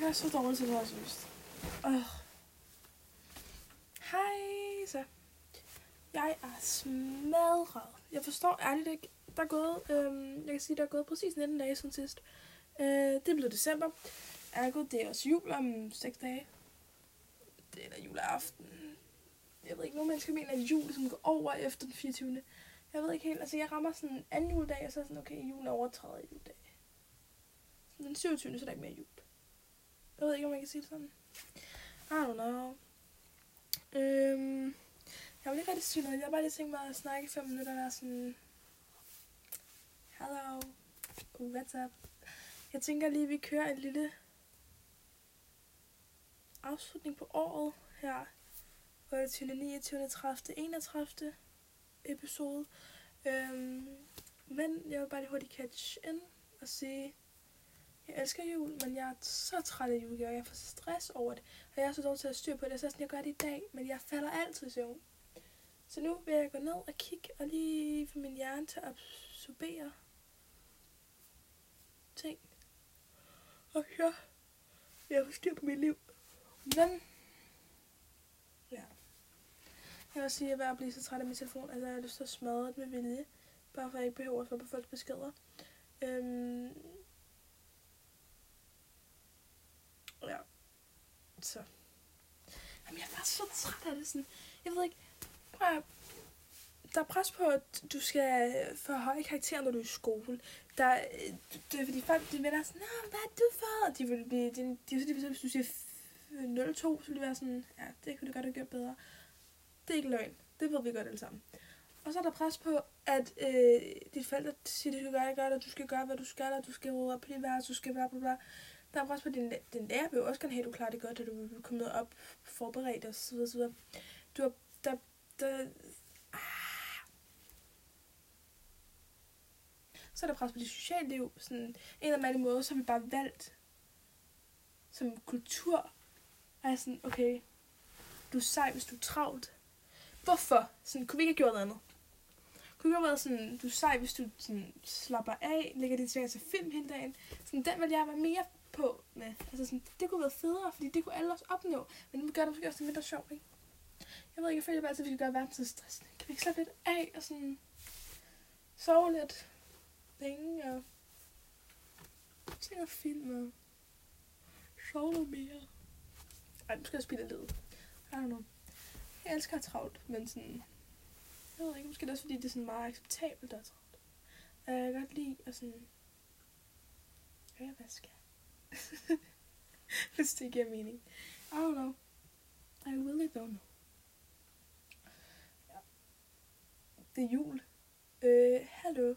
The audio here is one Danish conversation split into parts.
Jeg er så dårlig til det her, synes øh. Hej, så. Jeg er smadret. Jeg forstår ærligt ikke. Der er gået, øhm, jeg kan sige, der er gået præcis 19 dage siden sidst. Øh, det blev december. Ergo, det er også jul om 6 dage. Det er da juleaften. Jeg ved ikke, nogen mennesker mener, at jul som går over efter den 24. Jeg ved ikke helt, altså jeg rammer sådan en anden juledag, og så er sådan, okay, julen er overtrædet juledag. Den 27. så er der ikke mere jul. Jeg ved ikke, om man kan sige det sådan. I don't know. Øhm, jeg vil ikke rigtig sige noget. Jeg har bare lige tænkt mig at snakke i fem minutter, og være sådan... Hello. What's up? Jeg tænker lige, at vi kører en lille afslutning på året her. 28, 29, 30, 31 episode. Øhm, men jeg vil bare lige hurtigt catch ind og sige, jeg elsker jul, men jeg er så træt af jul, og jeg får stress over det. Og jeg er så dårlig til at styre på det, så sådan, jeg gør det i dag, men jeg falder altid i søvn. Så nu vil jeg gå ned og kigge, og lige få min hjerne til at absorbere ting. Og ja, jeg har styr på mit liv. Men, ja. Jeg vil sige, at jeg er ved at blive så træt af min telefon, altså jeg har lyst til at smadre det med vilje. Bare for at jeg ikke behøver at svare på folks beskeder. Øhm, ja. Så. Jamen, jeg er bare så træt af det. Sådan. Jeg ved ikke, prøv at, der er pres på, at du skal få høje karakterer, når du er i skole. Der, øh, det er fordi folk, de vender sådan, Nå, hvad er du for? De vil blive, de, de, de, de, hvis du siger 0-2, så vil de være sådan, ja, det kunne du godt have gjort bedre. Det er ikke løgn. Det ved vi godt alle sammen. Og så er der pres på, at øh, dit forældre siger, at du skal gøre det godt, og du skal gøre, hvad du skal, og du skal rydde op på dit værelse, du skal bla bla bla. Der er pres på, din, din lærer vil også gerne have, at du klarer det godt, at du vil komme op forberedt og så videre, så videre. Du har, der, der, ah. Så er der pres på dit sociale liv. Sådan, en eller anden måde, så har vi bare valgt som kultur, er sådan, okay, du er sej, hvis du er travlt. Hvorfor? Sådan, kunne vi ikke have gjort noget andet? Kunne ikke have været sådan, du er sej, hvis du sådan, slapper af, lægger dit ting til film hele dagen. Sådan, den vil jeg være mere på med. Altså sådan, det kunne være federe, fordi det kunne alle også opnå. Men det gør det måske også lidt mindre sjovt, ikke? Jeg ved ikke, jeg føler bare altid, at vi kan gøre verden så stressende. Kan vi ikke slappe lidt af og sådan sove lidt længe og se noget film og sove noget mere. Ej, nu skal jeg spille lidt. I don't know. Jeg elsker at travlt, men sådan... Jeg ved ikke, måske det er også fordi, det er sådan meget acceptabelt at travlt. Jeg kan godt lide at sådan... Jeg hvad skal Hvis det giver mening. I don't know. I really don't know. Ja. Det er jul. Øh, hallo.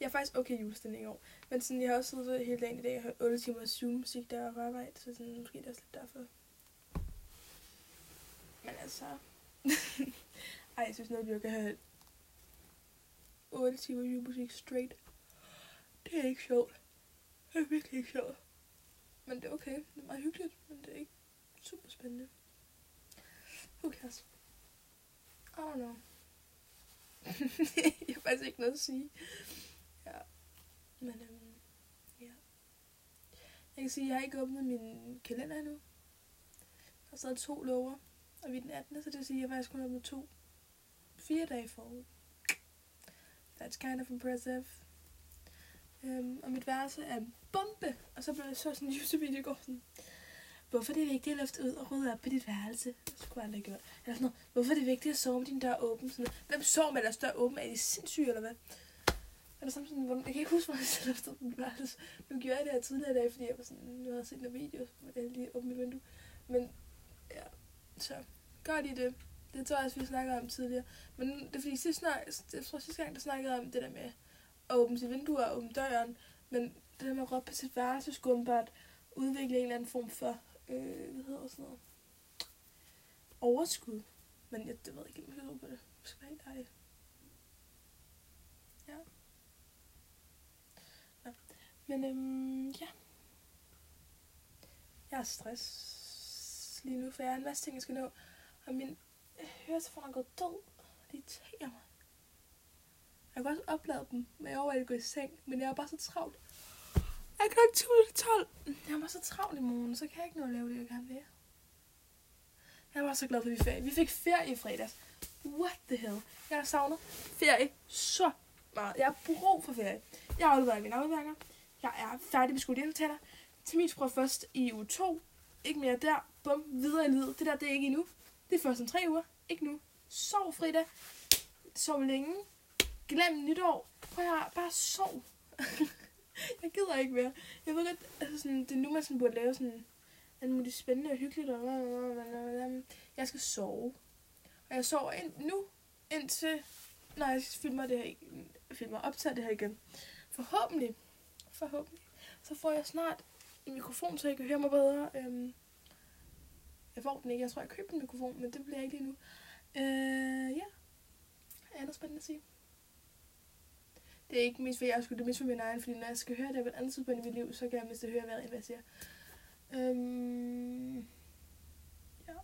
Jeg er faktisk okay julestemning i år. Men sådan, jeg har også siddet hele dagen i dag og hørt 8 timer Zoom-musik, der er på arbejde. Så sådan, måske det er også lidt derfor. Men altså... Ej, jeg synes noget, jeg kan have 8 timer julemusik straight. Det er ikke sjovt. Det er virkelig ikke sjovt. Men det er okay. Det er meget hyggeligt, men det er ikke super spændende. Who cares? I don't know. jeg har faktisk ikke noget at sige. Ja. Men øhm, ja. Jeg kan sige, at jeg har ikke åbnet min kalender endnu. Der er stadig to lover, og vi er den 18. Så det vil sige, at jeg faktisk kun har åbnet to. Fire dage forud. That's kind of impressive. Øhm, og mit værelse er en bombe. Og så blev jeg så sådan en YouTube-video i går sådan, hvorfor er det vigtigt at løfte ud og rydde op på dit værelse? Det skulle jeg aldrig have gjort. Eller sådan noget, hvorfor er det vigtigt at sove med din dør åben? Sådan noget. Hvem sover med deres dør åben? Er de sindssyge, eller hvad? Eller sådan, sådan, jeg kan ikke huske, hvor jeg selv løftede mit værelse. Nu gjorde jeg det her tidligere i dag, fordi jeg var sådan, nu havde set nogle videoer, hvor jeg lige åbne mit vindue. Men ja, så gør de det. Det tror jeg også, vi snakkede om tidligere. Men det er fordi sidste, snak, jeg tror, sidste gang, der snakkede om det der med at åbne sit vindue og åbne døren. Men det der med at råbe på sit værelse, skulle åbenbart udvikle en eller anden form for, øh, hvad hedder sådan noget, overskud. Men jeg, det ved ikke, om jeg kan på det. Jeg skal være helt ærlig. Ja. Nå. Men øhm, ja. Jeg har stress lige nu, for jeg har en masse ting, jeg skal nå. Og min høretelefoner er gået død. Det irriterer mig. Jeg kunne også oplade dem, men jeg overvejede at gå i seng. Men jeg er bare så travlt. Jeg kan ikke til 12. Jeg var så travlt i morgen, så kan jeg ikke nå at lave det, jeg gerne vil. Jeg var så glad for, at vi ferie. Vi fik ferie i fredags. What the hell? Jeg har savnet ferie så meget. Jeg har brug for ferie. Jeg har afleveret mine afleveringer. Jeg er færdig med skolehjælpetaler. Til min sprog først i uge 2. Ikke mere der. Bum, videre i livet. Det der, det er ikke endnu. Det er først om tre uger. Ikke nu. Sov fredag. Sov længe. Glem nytår. Prøv at bare sov. jeg gider ikke mere. Jeg ved godt, altså sådan, det er nu, man sådan burde lave sådan alt muligt spændende og hyggeligt. Og jeg skal sove. Og jeg sover ind nu, indtil, når jeg filmer det her, filmer optager det her igen. Forhåbentlig, forhåbentlig, så får jeg snart en mikrofon, så jeg kan høre mig bedre. Øhm, jeg får den ikke. Jeg tror, jeg købte en mikrofon, men det bliver ikke lige nu. Øh, ja. Er der spændende at sige? Det er ikke mest for jeg skulle det mest for min egen, fordi når jeg skal høre det på et andet tidspunkt i mit liv, så kan jeg miste høre, hvad jeg siger. Øhm, ja.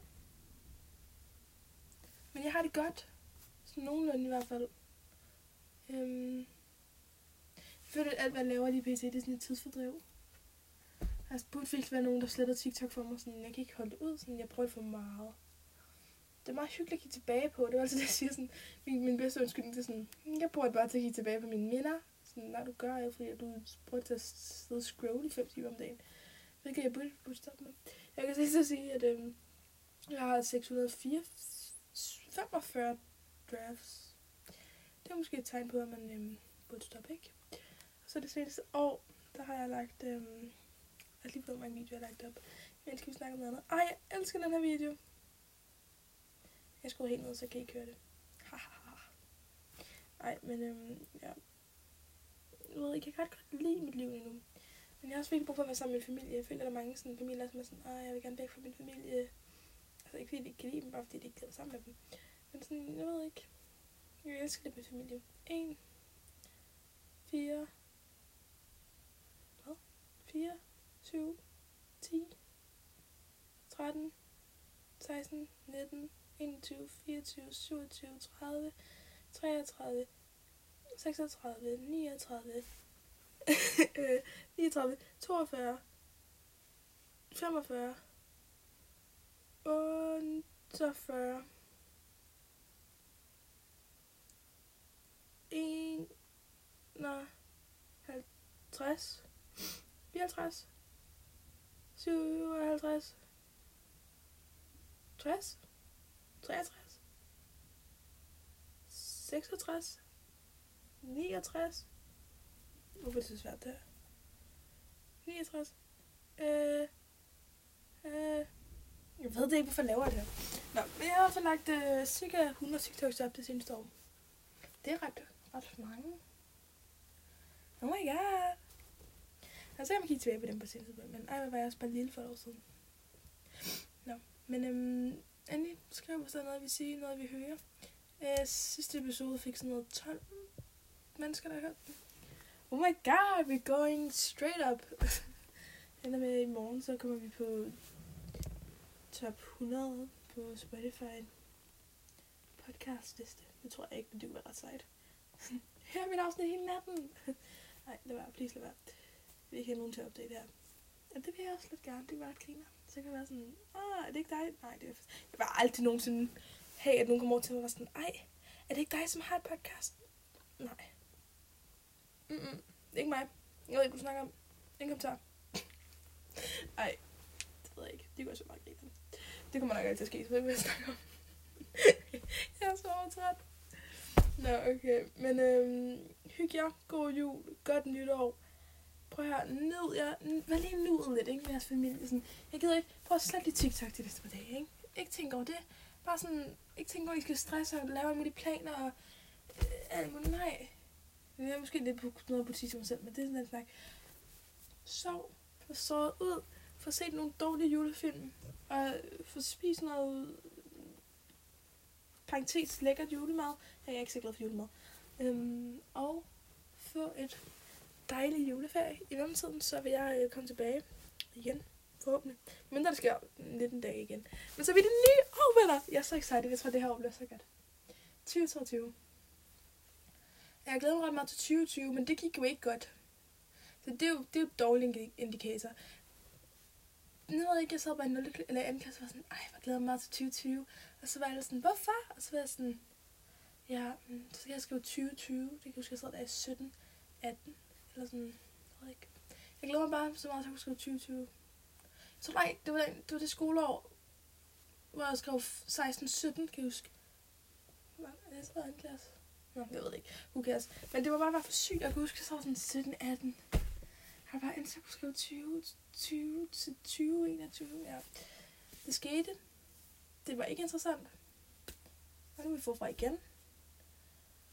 Men jeg har det godt. Sådan nogenlunde i hvert fald. Øhm, jeg føler, at alt, hvad jeg laver lige pt, det er sådan et tidsfordriv. Altså, burde virkelig være nogen, der sletter TikTok for mig. Sådan, jeg kan ikke holde det ud. Sådan, jeg prøver det for meget. Det er meget hyggeligt at kigge tilbage på. Det var altså det, jeg siger. Sådan, min, min bedste undskyldning til er sådan, jeg prøver bare til at kigge tilbage på mine minder. Sådan, når du gør det, fordi du bruger til at sidde og scrolle i 5 timer om dagen. Det kan jeg burde, burde stoppe med. Jeg kan så sige, at øhm, jeg har 645 drafts. Det er måske et tegn på, at man øhm, burde stoppe, ikke? Og så det seneste år, der har jeg lagt... Øhm, jeg har lige fået mange videoer, jeg har lagt op. Jeg elsker, at vi snakke om noget andet? Ej, jeg elsker den her video. Jeg skulle helt ned, så kan I ikke høre det. Ej, men øhm, ja. Jeg ved ikke, jeg kan ret godt lide mit liv endnu. Men jeg har også virkelig brug for at være sammen med min familie. Jeg føler, at der er mange sådan, familier, som er sådan, at jeg vil gerne væk fra min familie. Altså ikke fordi de ikke kan lide dem, bare fordi de ikke gider sammen med dem. Men sådan, jeg ved ikke. Jeg elsker det med familie. 1, 4, hvad? 4, 7, 10, 13, 16, 19, 21, 24, 27, 30, 33, 36, 39, 39, 42, 45, 48, 51, 54, 57, 60, 63, 66, 69, Hvorfor er det så svært der. 69. Øh, øh, jeg ved det ikke, hvorfor jeg laver det. Nå, men jeg har i hvert fald lagt øh, cirka 100 TikToks op det seneste år. Det er ret, ret mange. Oh my god. Og så kan man kigge tilbage på dem på seneste. Men ej, hvor var jeg også bare lille for et år siden. Nå, men øhm, endelig skriv, hvis der er noget, vi siger, noget, vi hører. Øh, sidste episode fik sådan noget 12 mennesker, der har hørt den oh my god, we're going straight up. Ender med i morgen, så kommer vi på top 100 på Spotify podcast liste. Det tror jeg ikke, men det var ret sejt. Hør mit afsnit hele natten. Nej, det var please lad være. Vi ikke have nogen til at opdage det her. Ja, det vil jeg også lidt gerne. Det var ret griner. Så kan jeg være sådan, ah, er det ikke dig? Nej, det er Jeg var aldrig nogensinde have, at nogen kommer over til mig og var sådan, ej, er det ikke dig, som har et podcast? Nej. Mm-mm. Ikke mig. Jeg ved ikke, du snakker om. Ingen kommentar. Ej, det ved jeg ikke. Det går så meget grine. Det kommer nok altid til at ske, så jeg vil ikke, jeg snakke om. jeg er så overtræt. Nå, okay. Men øhm, hygge jer. God jul. Godt nytår. Prøv at høre. Nyd jer. Vær lige nuet lidt, ikke? Med jeres familie. Sådan. Jeg gider ikke. Prøv at slette lige TikTok til næste par dage, ikke? Ikke tænk over det. Bare sådan, ikke tænk over, at I skal stresse og lave alle mulige planer og øh, alt muligt. Nej, det er måske lidt på noget butik til mig selv, men det er sådan en snak. Sov, få sovet ud, få set nogle dårlige julefilm, og få spist noget parentes lækkert julemad. Jeg er ikke så glad for julemad. Øhm, og få et dejlig juleferie. I mellemtiden, så vil jeg øh, komme tilbage igen, forhåbentlig. Men der sker 19 dage igen. Men så er vi det nye år, venner. Jeg er så excited. Jeg tror, det her år bliver så godt. 2022. Jeg glæder mig ret meget til 2020, men det gik jo ikke godt. Så det er jo, det er jo dårlig indikator. Nu ved jeg ikke, jeg sad bare i 0. eller 2. klasse og var sådan, ej, jeg glæder mig meget til 2020. Og så var jeg sådan, hvorfor? Og så var jeg sådan, ja, mm, så skal jeg skrive 2020. Det kan jeg huske, jeg sad der i 17, 18, eller sådan, jeg ved ikke. Jeg glæder mig bare så meget, at jeg kunne skrive 2020. Så nej, det var, den, det var det skoleår, hvor jeg skrev 16-17, kan jeg huske. Var jeg så i klasse? Nå, jeg ved ikke. Who cares? Men det var bare, bare for sygt. Jeg kan huske, jeg så sådan 17, 18. Jeg har bare indtil jeg kunne skrive 20, 20 til 20, 21. Ja. Det skete. Det var ikke interessant. Og nu er vi forfra igen.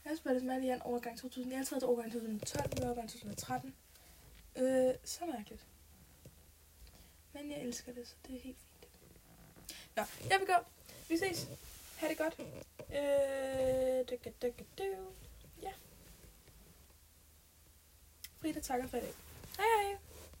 Jeg har spillet med en overgang 2000. Jeg har taget til overgang 2012, nu overgang 2013. Øh, så mærkeligt. Men jeg elsker det, så det er helt fint. Nå, jeg vil gå. Vi ses. Ha' det godt. Øh, du, du, du. Ja. Frida takker for i dag. Hej hej.